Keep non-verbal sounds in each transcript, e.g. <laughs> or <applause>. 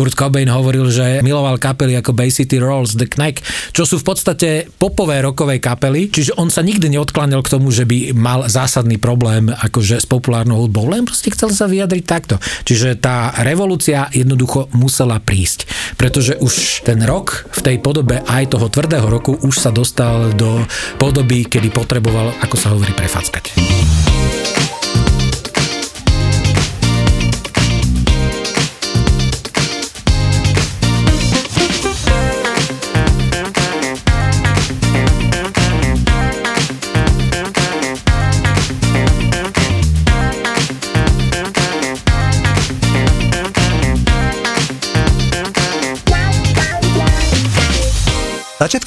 Kurt Cobain hovoril, že miloval kapely ako Bay City Rolls, The Knack, čo sú v podstate popové rokovej kapely, čiže on sa nikdy neodkláňal k tomu, že by mal zásadný problém akože s populárnou hudbou, len proste chcel sa vyjadriť takto. Čiže tá revolúcia jednoducho musela prísť, pretože už ten rok v tej podobe aj toho tvrdého roku už sa dostal do podoby, kedy potreboval, ako sa hovorí, prefackať.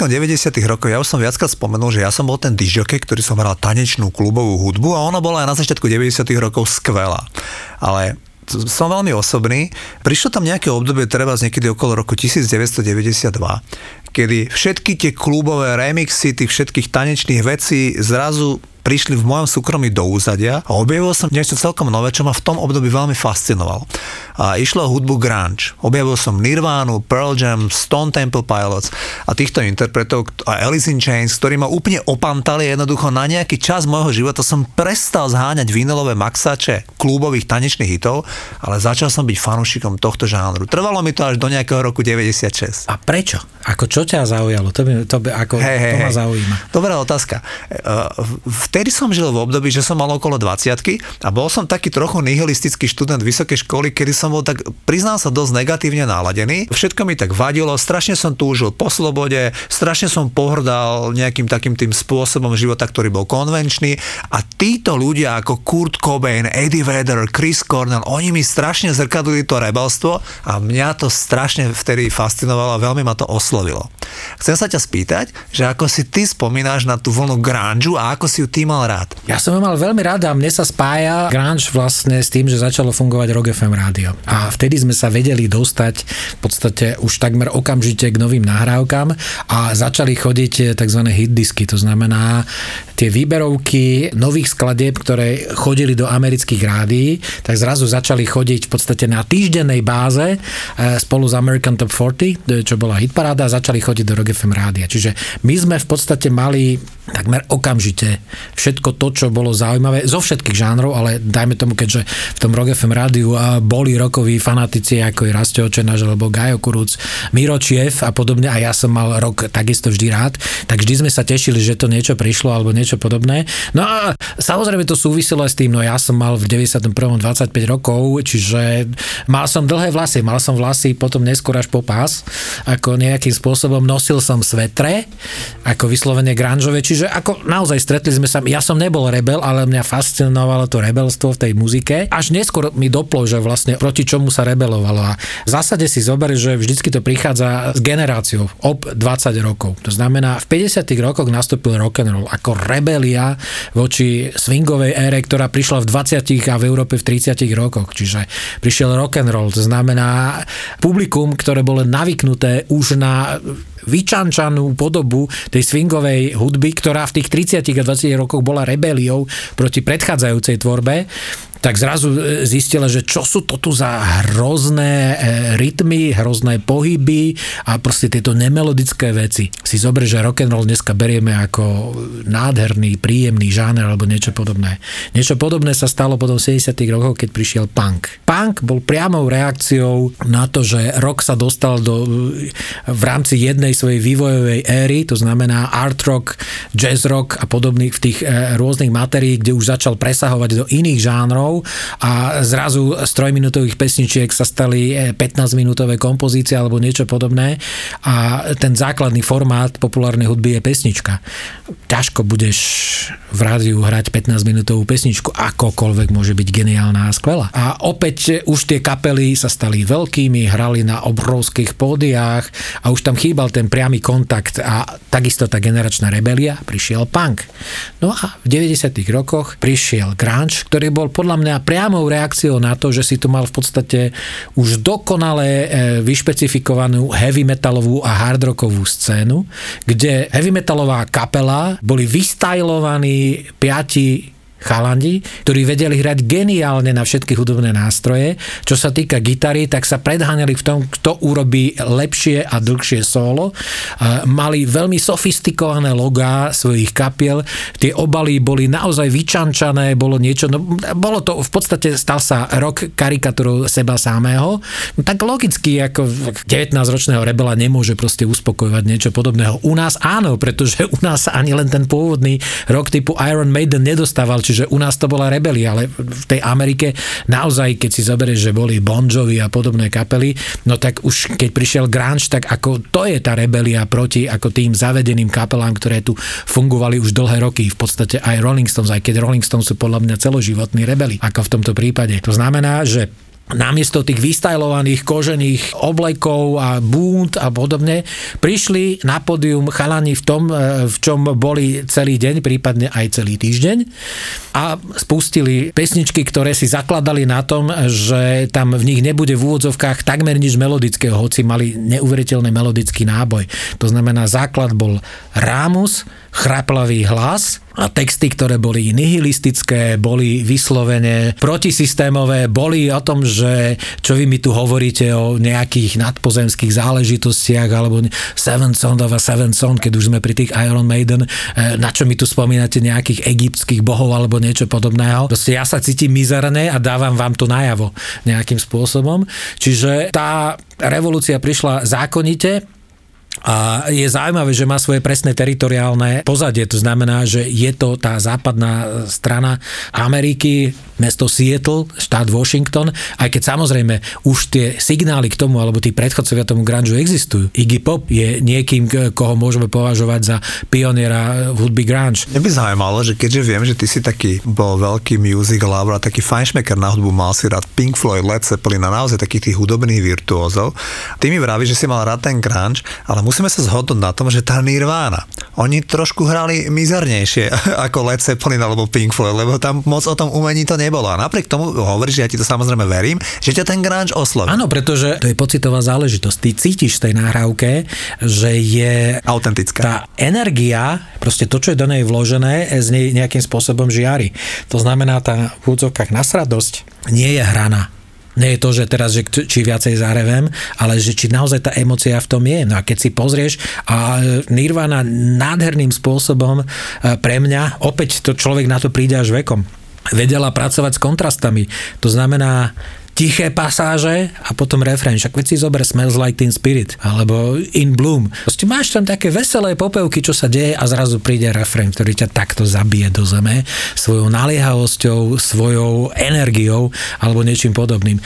Začiatkom 90. rokov ja už som viackrát spomenul, že ja som bol ten disjockey, ktorý som hral tanečnú klubovú hudbu a ona bola aj na začiatku 90. rokov skvelá. Ale som veľmi osobný. Prišlo tam nejaké obdobie, treba z niekedy okolo roku 1992, kedy všetky tie klubové remixy tých všetkých tanečných vecí zrazu prišli v mojom súkromí do úzadia a objavil som niečo celkom nové, čo ma v tom období veľmi fascinovalo. A išlo o hudbu grunge. Objavil som Nirvánu, Pearl Jam, Stone Temple Pilots a týchto interpretov a Alice in Chains, ktorí ma úplne opantali jednoducho na nejaký čas môjho života som prestal zháňať vinilové maxače klubových tanečných hitov, ale začal som byť fanúšikom tohto žánru. Trvalo mi to až do nejakého roku 96. A prečo? Ako čo ťa zaujalo? To by, to by, ako, hey, hey, to ma zaujíma. Dobrá otázka. V vtedy som žil v období, že som mal okolo 20 a bol som taký trochu nihilistický študent vysokej školy, kedy som bol tak, priznám sa, dosť negatívne naladený. Všetko mi tak vadilo, strašne som túžil po slobode, strašne som pohrdal nejakým takým tým spôsobom života, ktorý bol konvenčný a títo ľudia ako Kurt Cobain, Eddie Vedder, Chris Cornell, oni mi strašne zrkadlili to rebelstvo a mňa to strašne vtedy fascinovalo a veľmi ma to oslovilo. Chcem sa ťa spýtať, že ako si ty spomínaš na tú vlnu grunge a ako si ju ty mal rád? Ja som ho mal veľmi rád a mne sa spája grunge vlastne s tým, že začalo fungovať Rock FM rádio. A vtedy sme sa vedeli dostať v podstate už takmer okamžite k novým nahrávkam a začali chodiť tzv. hit disky, to znamená tie výberovky nových skladieb, ktoré chodili do amerických rádií, tak zrazu začali chodiť v podstate na týždennej báze e, spolu s American Top 40, čo bola hitparáda, a začali chodiť do Rock FM rádia. Čiže my sme v podstate mali takmer okamžite všetko to, čo bolo zaujímavé zo všetkých žánrov, ale dajme tomu, keďže v tom Rock FM rádiu boli rokoví fanatici, ako je Rastio Očenáš alebo Gajo Kuruc, Miro Čiev a podobne a ja som mal rok takisto vždy rád, tak vždy sme sa tešili, že to niečo prišlo alebo niečo podobné. No a samozrejme to súviselo aj s tým, no ja som mal v 91. 25 rokov, čiže mal som dlhé vlasy, mal som vlasy potom neskôr až po pás, ako nejakým spôsobom nosil som svetre, ako vyslovene granžové, či Čiže ako naozaj stretli sme sa, ja som nebol rebel, ale mňa fascinovalo to rebelstvo v tej muzike. Až neskôr mi doplo, že vlastne proti čomu sa rebelovalo. A v zásade si zober, že vždycky to prichádza s generáciou ob 20 rokov. To znamená, v 50 rokoch nastúpil rock and roll ako rebelia voči swingovej ére, ktorá prišla v 20 a v Európe v 30 rokoch. Čiže prišiel rock and roll, to znamená publikum, ktoré bolo navyknuté už na vyčančanú podobu tej swingovej hudby, ktorá v tých 30 a 20 rokoch bola rebeliou proti predchádzajúcej tvorbe tak zrazu e, zistila, že čo sú to tu za hrozné e, rytmy, hrozné pohyby a proste tieto nemelodické veci. Si zober, že rock and roll dneska berieme ako nádherný, príjemný žáner alebo niečo podobné. Niečo podobné sa stalo potom v 70 rokoch, keď prišiel punk. Punk bol priamou reakciou na to, že rock sa dostal do, v rámci jednej svojej vývojovej éry, to znamená art rock, jazz rock a podobných v tých e, rôznych materií, kde už začal presahovať do iných žánrov minútov a zrazu z trojminútových pesničiek sa stali 15-minútové eh, kompozície alebo niečo podobné a ten základný formát populárnej hudby je pesnička. Ťažko budeš v rádiu hrať 15-minútovú pesničku, akokoľvek môže byť geniálna a skvelá. A opäť už tie kapely sa stali veľkými, hrali na obrovských pódiách a už tam chýbal ten priamy kontakt a takisto tá generačná rebelia, prišiel punk. No a v 90 rokoch prišiel grunge, ktorý bol podľa mňa priamou reakciou na to, že si tu mal v podstate už dokonale e, vyšpecifikovanú heavy metalovú a hard rockovú scénu, kde heavy metalová kapela boli vystajlovaní piati chalandi, ktorí vedeli hrať geniálne na všetky hudobné nástroje. Čo sa týka gitary, tak sa predháňali v tom, kto urobí lepšie a dlhšie solo. Mali veľmi sofistikované logá svojich kapiel, tie obaly boli naozaj vyčančané, bolo niečo, no, bolo to v podstate stal sa rok karikatúrou seba samého. No, tak logicky, ako 19-ročného rebela nemôže proste uspokojovať niečo podobného. U nás áno, pretože u nás ani len ten pôvodný rok typu Iron Maiden nedostával, čiže u nás to bola rebelia, ale v tej Amerike naozaj, keď si zoberieš, že boli Bon Jovi a podobné kapely, no tak už keď prišiel grunge, tak ako to je tá rebelia proti ako tým zavedeným kapelám, ktoré tu fungovali už dlhé roky. V podstate aj Rolling Stones, aj keď Rolling Stones sú podľa mňa celoživotní rebeli, ako v tomto prípade. To znamená, že namiesto tých vystajlovaných kožených oblekov a búnd a podobne, prišli na pódium chalani v tom, e, v čom boli celý deň, prípadne aj celý týždeň a spustili pesničky, ktoré si zakladali na tom, že tam v nich nebude v úvodzovkách takmer nič melodického, hoci mali neuveriteľný melodický náboj. To znamená, základ bol rámus, chraplavý hlas a texty, ktoré boli nihilistické, boli vyslovene protisystémové, boli o tom, že čo vy mi tu hovoríte o nejakých nadpozemských záležitostiach alebo Seven Son of a Seven Son, keď už sme pri tých Iron Maiden, eh, na čo mi tu spomínate nejakých egyptských bohov alebo niečo podobného. Proste ja sa cítim mizerne a dávam vám to najavo nejakým spôsobom. Čiže tá revolúcia prišla zákonite, a je zaujímavé, že má svoje presné teritoriálne pozadie. To znamená, že je to tá západná strana Ameriky, mesto Seattle, štát Washington, aj keď samozrejme už tie signály k tomu, alebo tí predchodcovia tomu grunge existujú. Iggy Pop je niekým, koho môžeme považovať za pioniera v hudby grunge. Mne by zaujímalo, že keďže viem, že ty si taký bol veľký music lover a taký fajnšmeker na hudbu, mal si rád Pink Floyd, Led Zeppelin a naozaj takých tých hudobných virtuózov. Ty mi vravíš, že si mal rád ten grunge, ale musíme sa zhodnúť na tom, že tá Nirvana, oni trošku hrali mizernejšie <laughs> ako Led Zeppelin alebo Pink Floyd, lebo tam moc o tom umení to nebolo. A napriek tomu hovoríš, že ja ti to samozrejme verím, že ťa ten grunge osloví. Áno, pretože to je pocitová záležitosť. Ty cítiš v tej nahrávke, že je autentická. Tá energia, proste to, čo je do nej vložené, z nej nejakým spôsobom žiari. To znamená, tá v úvodzovkách nasradosť nie je hraná nie je to, že teraz, že či viacej zarevem, ale že či naozaj tá emocia v tom je. No a keď si pozrieš a Nirvana nádherným spôsobom e, pre mňa, opäť to človek na to príde až vekom, vedela pracovať s kontrastami. To znamená, tiché pasáže a potom refrén. Však veď si zober Smells Like Teen Spirit alebo In Bloom. Proste máš tam také veselé popevky, čo sa deje a zrazu príde refrén, ktorý ťa takto zabije do zeme svojou naliehavosťou, svojou energiou alebo niečím podobným.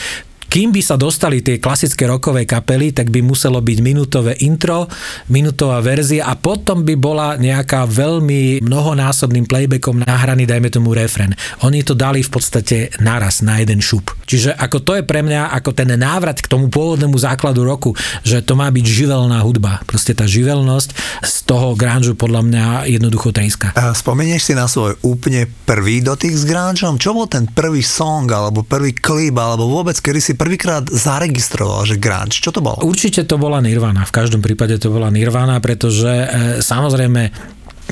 Kým by sa dostali tie klasické rokové kapely, tak by muselo byť minútové intro, minútová verzia a potom by bola nejaká veľmi mnohonásobným playbackom nahraný, dajme tomu refren. Oni to dali v podstate naraz na jeden šup. Čiže ako to je pre mňa ako ten návrat k tomu pôvodnému základu roku, že to má byť živelná hudba. Proste tá živelnosť z toho grunge podľa mňa jednoducho tríska. A spomenieš si na svoj úplne prvý dotyk s grungeom? Čo bol ten prvý song, alebo prvý klip, alebo vôbec, kedy si prvýkrát zaregistroval, že grunge? Čo to bolo? Určite to bola Nirvana. V každom prípade to bola Nirvana, pretože e, samozrejme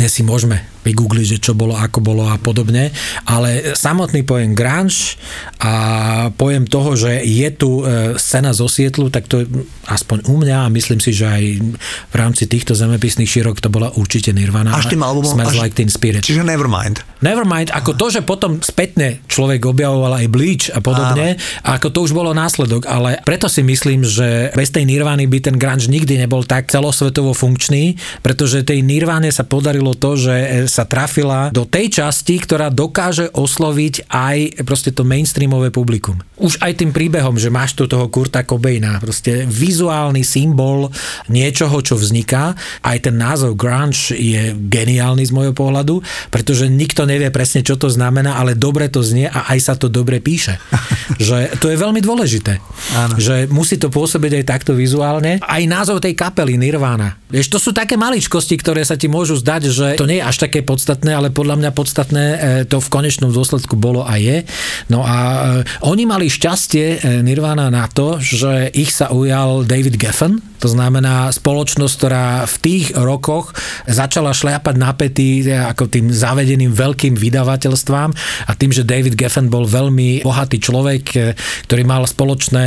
si môžeme vygoogliť, že čo bolo, ako bolo a podobne, ale samotný pojem grunge a pojem toho, že je tu e, scéna zo Sietlu, tak to aspoň u mňa a myslím si, že aj v rámci týchto zemepisných šírok to bola určite Nirvana. Až tým albumom, Smells až, Like Teen Spirit. Čiže Nevermind. Nevermind, ako to, že potom spätne človek objavoval aj Bleach a podobne, Áno. ako to už bolo následok, ale preto si myslím, že bez tej Nirvany by ten grunge nikdy nebol tak celosvetovo funkčný, pretože tej Nirvane sa podarilo to, že sa trafila do tej časti, ktorá dokáže osloviť aj proste to mainstreamové publikum. Už aj tým príbehom, že máš tu toho Kurta Cobaina, proste vizuálny symbol niečoho, čo vzniká. Aj ten názov grunge je geniálny z môjho pohľadu, pretože nikto nevie presne, čo to znamená, ale dobre to znie a aj sa to dobre píše. <laughs> že to je veľmi dôležité. Áno. Že musí to pôsobiť aj takto vizuálne. Aj názov tej kapely Nirvana. Vieš, to sú také maličkosti, ktoré sa ti môžu zdať, že to nie je až také podstatné, ale podľa mňa podstatné to v konečnom dôsledku bolo a je. No a oni mali šťastie Nirvana na to, že ich sa ujal David Geffen, to znamená spoločnosť, ktorá v tých rokoch začala šliapať na pety ako tým zavedeným veľkým vydavateľstvám a tým, že David Geffen bol veľmi bohatý človek, ktorý mal spoločné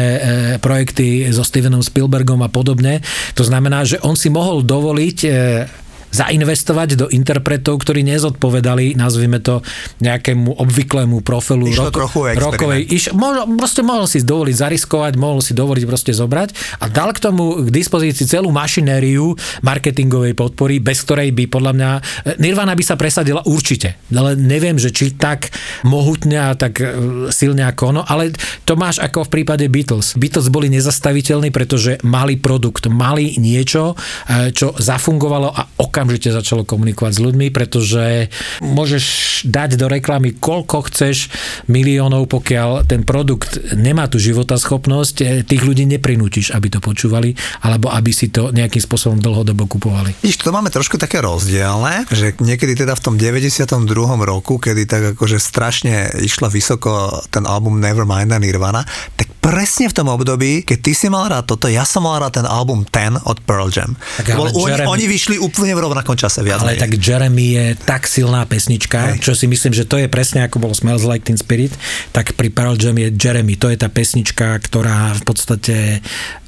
projekty so Stevenom Spielbergom a podobne. To znamená, že on si mohol dovoliť zainvestovať do interpretov, ktorí nezodpovedali, nazvime to, nejakému obvyklému profilu Išlo roko, rokovej. Iš, mohol, proste mohol si dovoliť zariskovať, mohol si dovoliť proste zobrať a dal k tomu k dispozícii celú mašinériu marketingovej podpory, bez ktorej by podľa mňa Nirvana by sa presadila určite. Ale neviem, že či tak mohutne a tak e, silne ako ono, ale to máš ako v prípade Beatles. Beatles boli nezastaviteľní, pretože mali produkt, mali niečo, e, čo zafungovalo a ok okamžite začalo komunikovať s ľuďmi, pretože môžeš dať do reklamy koľko chceš miliónov, pokiaľ ten produkt nemá tú životaschopnosť, eh, tých ľudí neprinútiš, aby to počúvali, alebo aby si to nejakým spôsobom dlhodobo kupovali. Iš, to máme trošku také rozdielne, že niekedy teda v tom 92. roku, kedy tak akože strašne išla vysoko ten album Nevermind a Nirvana, tak presne v tom období, keď ty si mal rád toto, ja som mal rád ten album Ten od Pearl Jam. Tak, Bol, Jeremy... oni, oni vyšli úplne v rovnakom čase viac. Ale tak Jeremy je tak silná pesnička, Hej. čo si myslím, že to je presne ako bol Smells Like Teen Spirit, tak pri Pearl Jam je Jeremy. To je tá pesnička, ktorá v podstate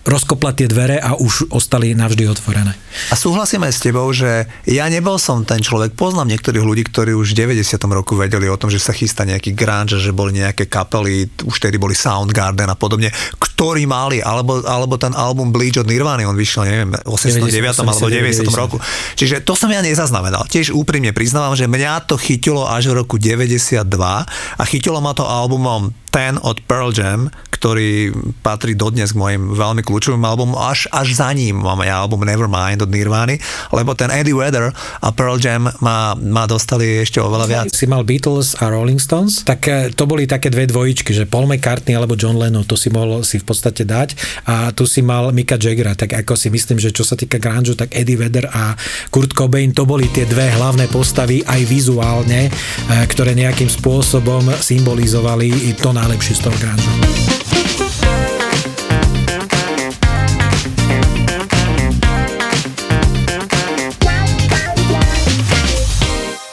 rozkopla tie dvere a už ostali navždy otvorené. A súhlasím aj s tebou, že ja nebol som ten človek, poznám niektorých ľudí, ktorí už v 90. roku vedeli o tom, že sa chystá nejaký grunge, že boli nejaké kapely, už tedy boli Soundgarden a podobne, ktorí mali, alebo, alebo ten album Bleach od Nirvany, on vyšiel, neviem, v 89. 90, alebo 90. 90. roku. Čiže to som ja nezaznamenal. Tiež úprimne priznávam, že mňa to chytilo až v roku 92 a chytilo ma to albumom ten od Pearl Jam, ktorý patrí dodnes k mojim veľmi kľúčovým albumom, až, až za ním mám ja album Nevermind od Nirvany, lebo ten Eddie Vedder a Pearl Jam ma, ma dostali ešte oveľa viac. Si mal Beatles a Rolling Stones, tak eh, to boli také dve dvojičky, že Paul McCartney alebo John Lennon, to si mohol si v podstate dať a tu si mal Mika Jaggera, tak ako si myslím, že čo sa týka grunge, tak Eddie Vedder a Kurt Cobain, to boli tie dve hlavné postavy aj vizuálne, eh, ktoré nejakým spôsobom symbolizovali to najlepšie z toho grunge.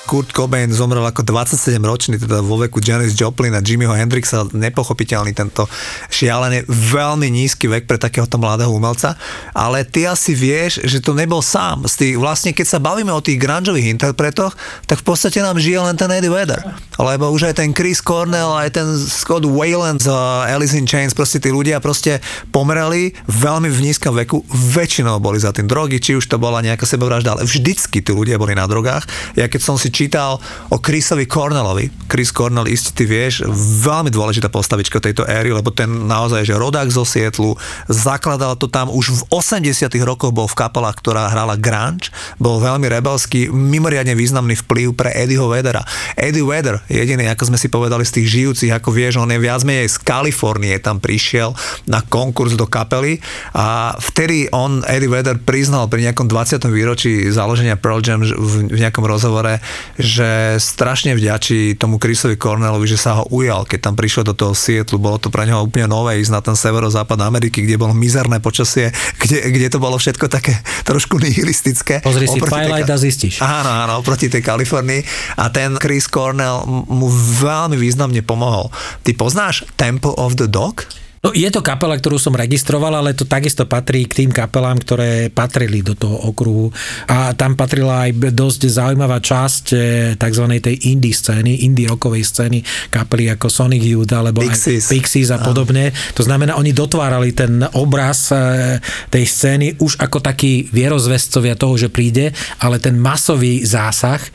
Kurt Cobain zomrel ako 27-ročný, teda vo veku Janis Joplin a Jimmyho Hendrixa, nepochopiteľný tento šialený, veľmi nízky vek pre takéhoto mladého umelca, ale ty asi vieš, že to nebol sám. Z tých, vlastne keď sa bavíme o tých grungeových interpretoch, tak v podstate nám žije len ten Eddie Vedder. Lebo už aj ten Chris Cornell, aj ten Scott Wayland z uh, Alice in Chains, proste tí ľudia proste pomreli veľmi v nízkom veku, väčšinou boli za tým drogy, či už to bola nejaká sebevražda, ale vždycky tí ľudia boli na drogách. Ja keď som si čítal o Chrisovi Cornellovi. Chris Cornell, iste ty vieš, veľmi dôležitá postavička tejto éry, lebo ten naozaj, že rodák zo Sietlu, zakladal to tam už v 80 rokoch bol v kapelách, ktorá hrala grunge, bol veľmi rebelský, mimoriadne významný vplyv pre Eddieho Vedera. Eddie Vedder, jediný, ako sme si povedali z tých žijúcich, ako vieš, on je viac menej z Kalifornie, tam prišiel na konkurs do kapely a vtedy on, Eddie Vedder, priznal pri nejakom 20. výročí založenia Pearl Jam v, v nejakom rozhovore, že strašne vďačí tomu Chrisovi Cornellovi, že sa ho ujal, keď tam prišiel do toho Sietlu. Bolo to pre neho úplne nové ísť na ten severozápad Ameriky, kde bolo mizerné počasie, kde, kde to bolo všetko také trošku nihilistické. Pozri si Twilight a zistíš. Áno, áno, oproti tej Kalifornii. A ten Chris Cornell mu veľmi významne pomohol. Ty poznáš Temple of the Dog? No, je to kapela, ktorú som registroval, ale to takisto patrí k tým kapelám, ktoré patrili do toho okruhu. A tam patrila aj dosť zaujímavá časť e, tzv. tej indie scény, indie rockovej scény, kapely ako Sonic Youth alebo Pixies, Pixies a podobne. To znamená, oni dotvárali ten obraz e, tej scény už ako taký vierozvescovia toho, že príde, ale ten masový zásah e,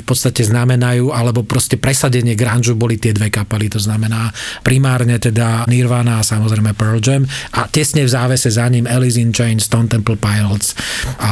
v podstate znamenajú, alebo proste presadenie grunge boli tie dve kapely. To znamená primárne teda Nirvana samozrejme Pearl Jam a tesne v závese za ním Alice in Chains, Stone Temple Pilots a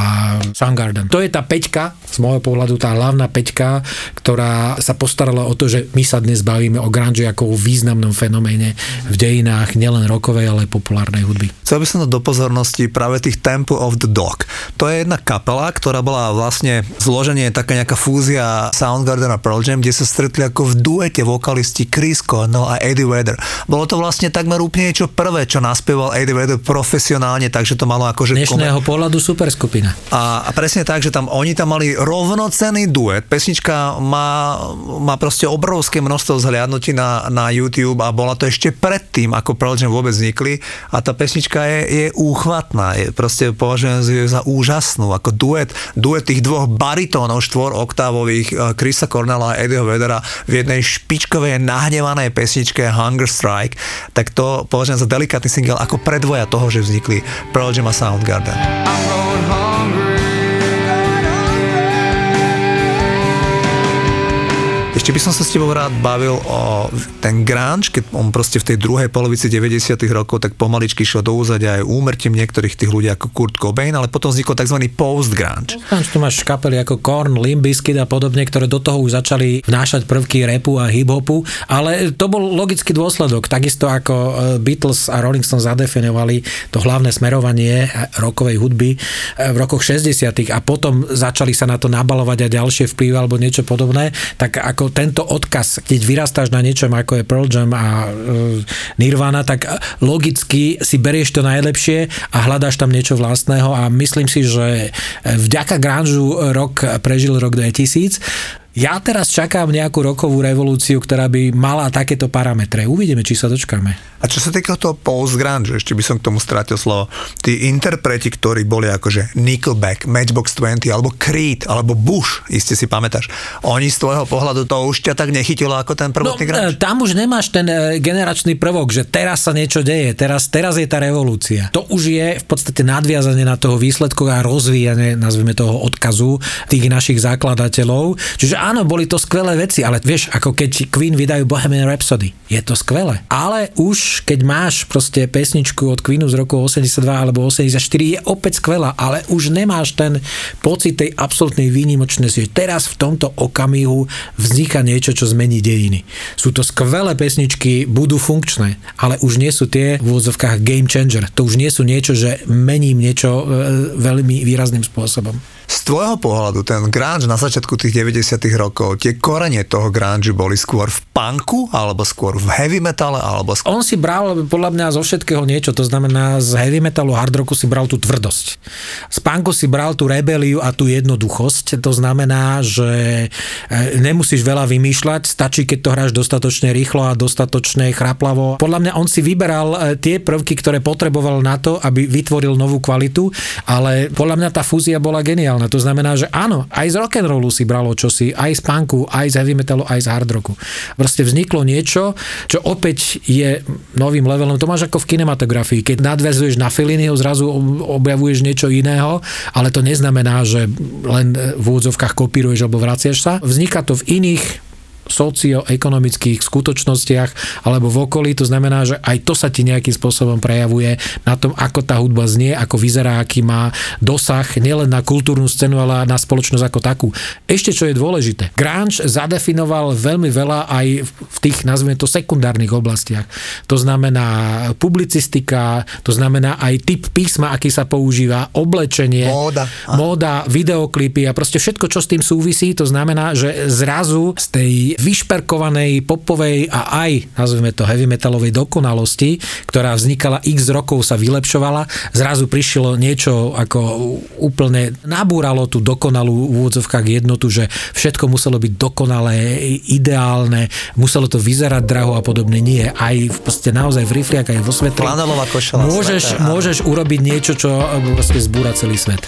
Soundgarden. To je tá peťka, z môjho pohľadu tá hlavná peťka, ktorá sa postarala o to, že my sa dnes bavíme o grunge ako o významnom fenoméne v dejinách nielen rokovej, ale aj populárnej hudby. Chcel by som to do pozornosti práve tých Temple of the Dog. To je jedna kapela, ktorá bola vlastne zloženie, taká nejaká fúzia Soundgarden a Pearl Jam, kde sa stretli ako v duete vokalisti Chris Cornell a Eddie Vedder. Bolo to vlastne takmer úplne niečo prvé, čo naspieval Eddie Vedder profesionálne, takže to malo akože... Dnešného komer... pohľadu super skupina. A, a presne tak, že tam oni tam mali rovnocený duet. Pesnička má, má proste obrovské množstvo zhliadnutí na, na YouTube a bola to ešte predtým, ako Pearl Jam vôbec vznikli a tá pesnička je, je úchvatná. Je, proste považujem ju za úžasnú, ako duet, duet tých dvoch baritónov štvor oktávových eh, Chrisa Cornella a Eddieho Vedera v jednej špičkovej nahnevanej pesničke Hunger Strike, tak to považujem za delikátny single ako predvoja toho, že vznikli Pearl Jam a Soundgarden. Ešte by som sa s tebou rád bavil o ten grunge, keď on proste v tej druhej polovici 90 rokov tak pomaličky šiel do úzadia aj úmrtím niektorých tých ľudí ako Kurt Cobain, ale potom vznikol tzv. post-grunge. Grunge, tu máš kapely ako Korn, Limp a podobne, ktoré do toho už začali vnášať prvky repu a hip-hopu, ale to bol logický dôsledok. Takisto ako e, Beatles a Rolling Stones zadefinovali to hlavné smerovanie rokovej hudby e, v rokoch 60 a potom začali sa na to nabalovať aj ďalšie vplyvy alebo niečo podobné, tak ako tento odkaz, keď vyrastáš na niečom ako je Pearl Jam a uh, Nirvana, tak logicky si berieš to najlepšie a hľadáš tam niečo vlastného a myslím si, že vďaka grunge rok prežil rok 2000 ja teraz čakám nejakú rokovú revolúciu, ktorá by mala takéto parametre. Uvidíme, či sa dočkáme. A čo sa týka toho post-grunge, ešte by som k tomu strátil slovo, tí interpreti, ktorí boli akože Nickelback, Matchbox 20, alebo Creed, alebo Bush, iste si pamätáš, oni z tvojho pohľadu to už ťa tak nechytilo ako ten prvotný no, grunge? E, tam už nemáš ten e, generačný prvok, že teraz sa niečo deje, teraz, teraz je tá revolúcia. To už je v podstate nadviazanie na toho výsledku a rozvíjanie, nazvime toho odkazu tých našich zakladateľov. Čiže áno, boli to skvelé veci, ale vieš, ako keď Queen vydajú Bohemian Rhapsody, je to skvelé. Ale už keď máš proste pesničku od Queenu z roku 82 alebo 84, je opäť skvelá, ale už nemáš ten pocit tej absolútnej výnimočnosti, že teraz v tomto okamihu vzniká niečo, čo zmení dejiny. Sú to skvelé pesničky, budú funkčné, ale už nie sú tie v úvodzovkách game changer. To už nie sú niečo, že mením niečo e, veľmi výrazným spôsobom. Z tvojho pohľadu ten grunge na začiatku tých 90 rokov, tie korene toho grunge boli skôr v punku, alebo skôr v heavy metale, alebo skôr... On si bral podľa mňa zo všetkého niečo, to znamená z heavy metalu, hard rocku si bral tú tvrdosť. Z punku si bral tú rebeliu a tú jednoduchosť, to znamená, že e, nemusíš veľa vymýšľať, stačí, keď to hráš dostatočne rýchlo a dostatočne chraplavo. Podľa mňa on si vyberal e, tie prvky, ktoré potreboval na to, aby vytvoril novú kvalitu, ale podľa mňa tá fúzia bola geniálna geniálne. To znamená, že áno, aj z rock'n'rollu si bralo čosi, aj z punku, aj z heavy metalu, aj z hard rocku. Proste vzniklo niečo, čo opäť je novým levelom. To máš ako v kinematografii. Keď nadvezuješ na Felliniho, zrazu objavuješ niečo iného, ale to neznamená, že len v úvodzovkách kopíruješ alebo vraciaš sa. Vzniká to v iných socioekonomických skutočnostiach alebo v okolí. To znamená, že aj to sa ti nejakým spôsobom prejavuje na tom, ako tá hudba znie, ako vyzerá, aký má dosah nielen na kultúrnu scénu, ale na spoločnosť ako takú. Ešte čo je dôležité. Grunge zadefinoval veľmi veľa aj v tých, nazvime to, sekundárnych oblastiach. To znamená publicistika, to znamená aj typ písma, aký sa používa, oblečenie, móda, móda videoklipy a proste všetko, čo s tým súvisí. To znamená, že zrazu z tej vyšperkovanej popovej a aj, nazvime to, heavy metalovej dokonalosti, ktorá vznikala x rokov, sa vylepšovala, zrazu prišlo niečo ako úplne nabúralo tú dokonalú v úvodzovkách jednotu, že všetko muselo byť dokonalé, ideálne, muselo to vyzerať draho a podobne. Nie, aj v podstate naozaj v rifliak, aj vo svetle. Môžeš, môžeš urobiť niečo, čo vlastne zbúra celý svet.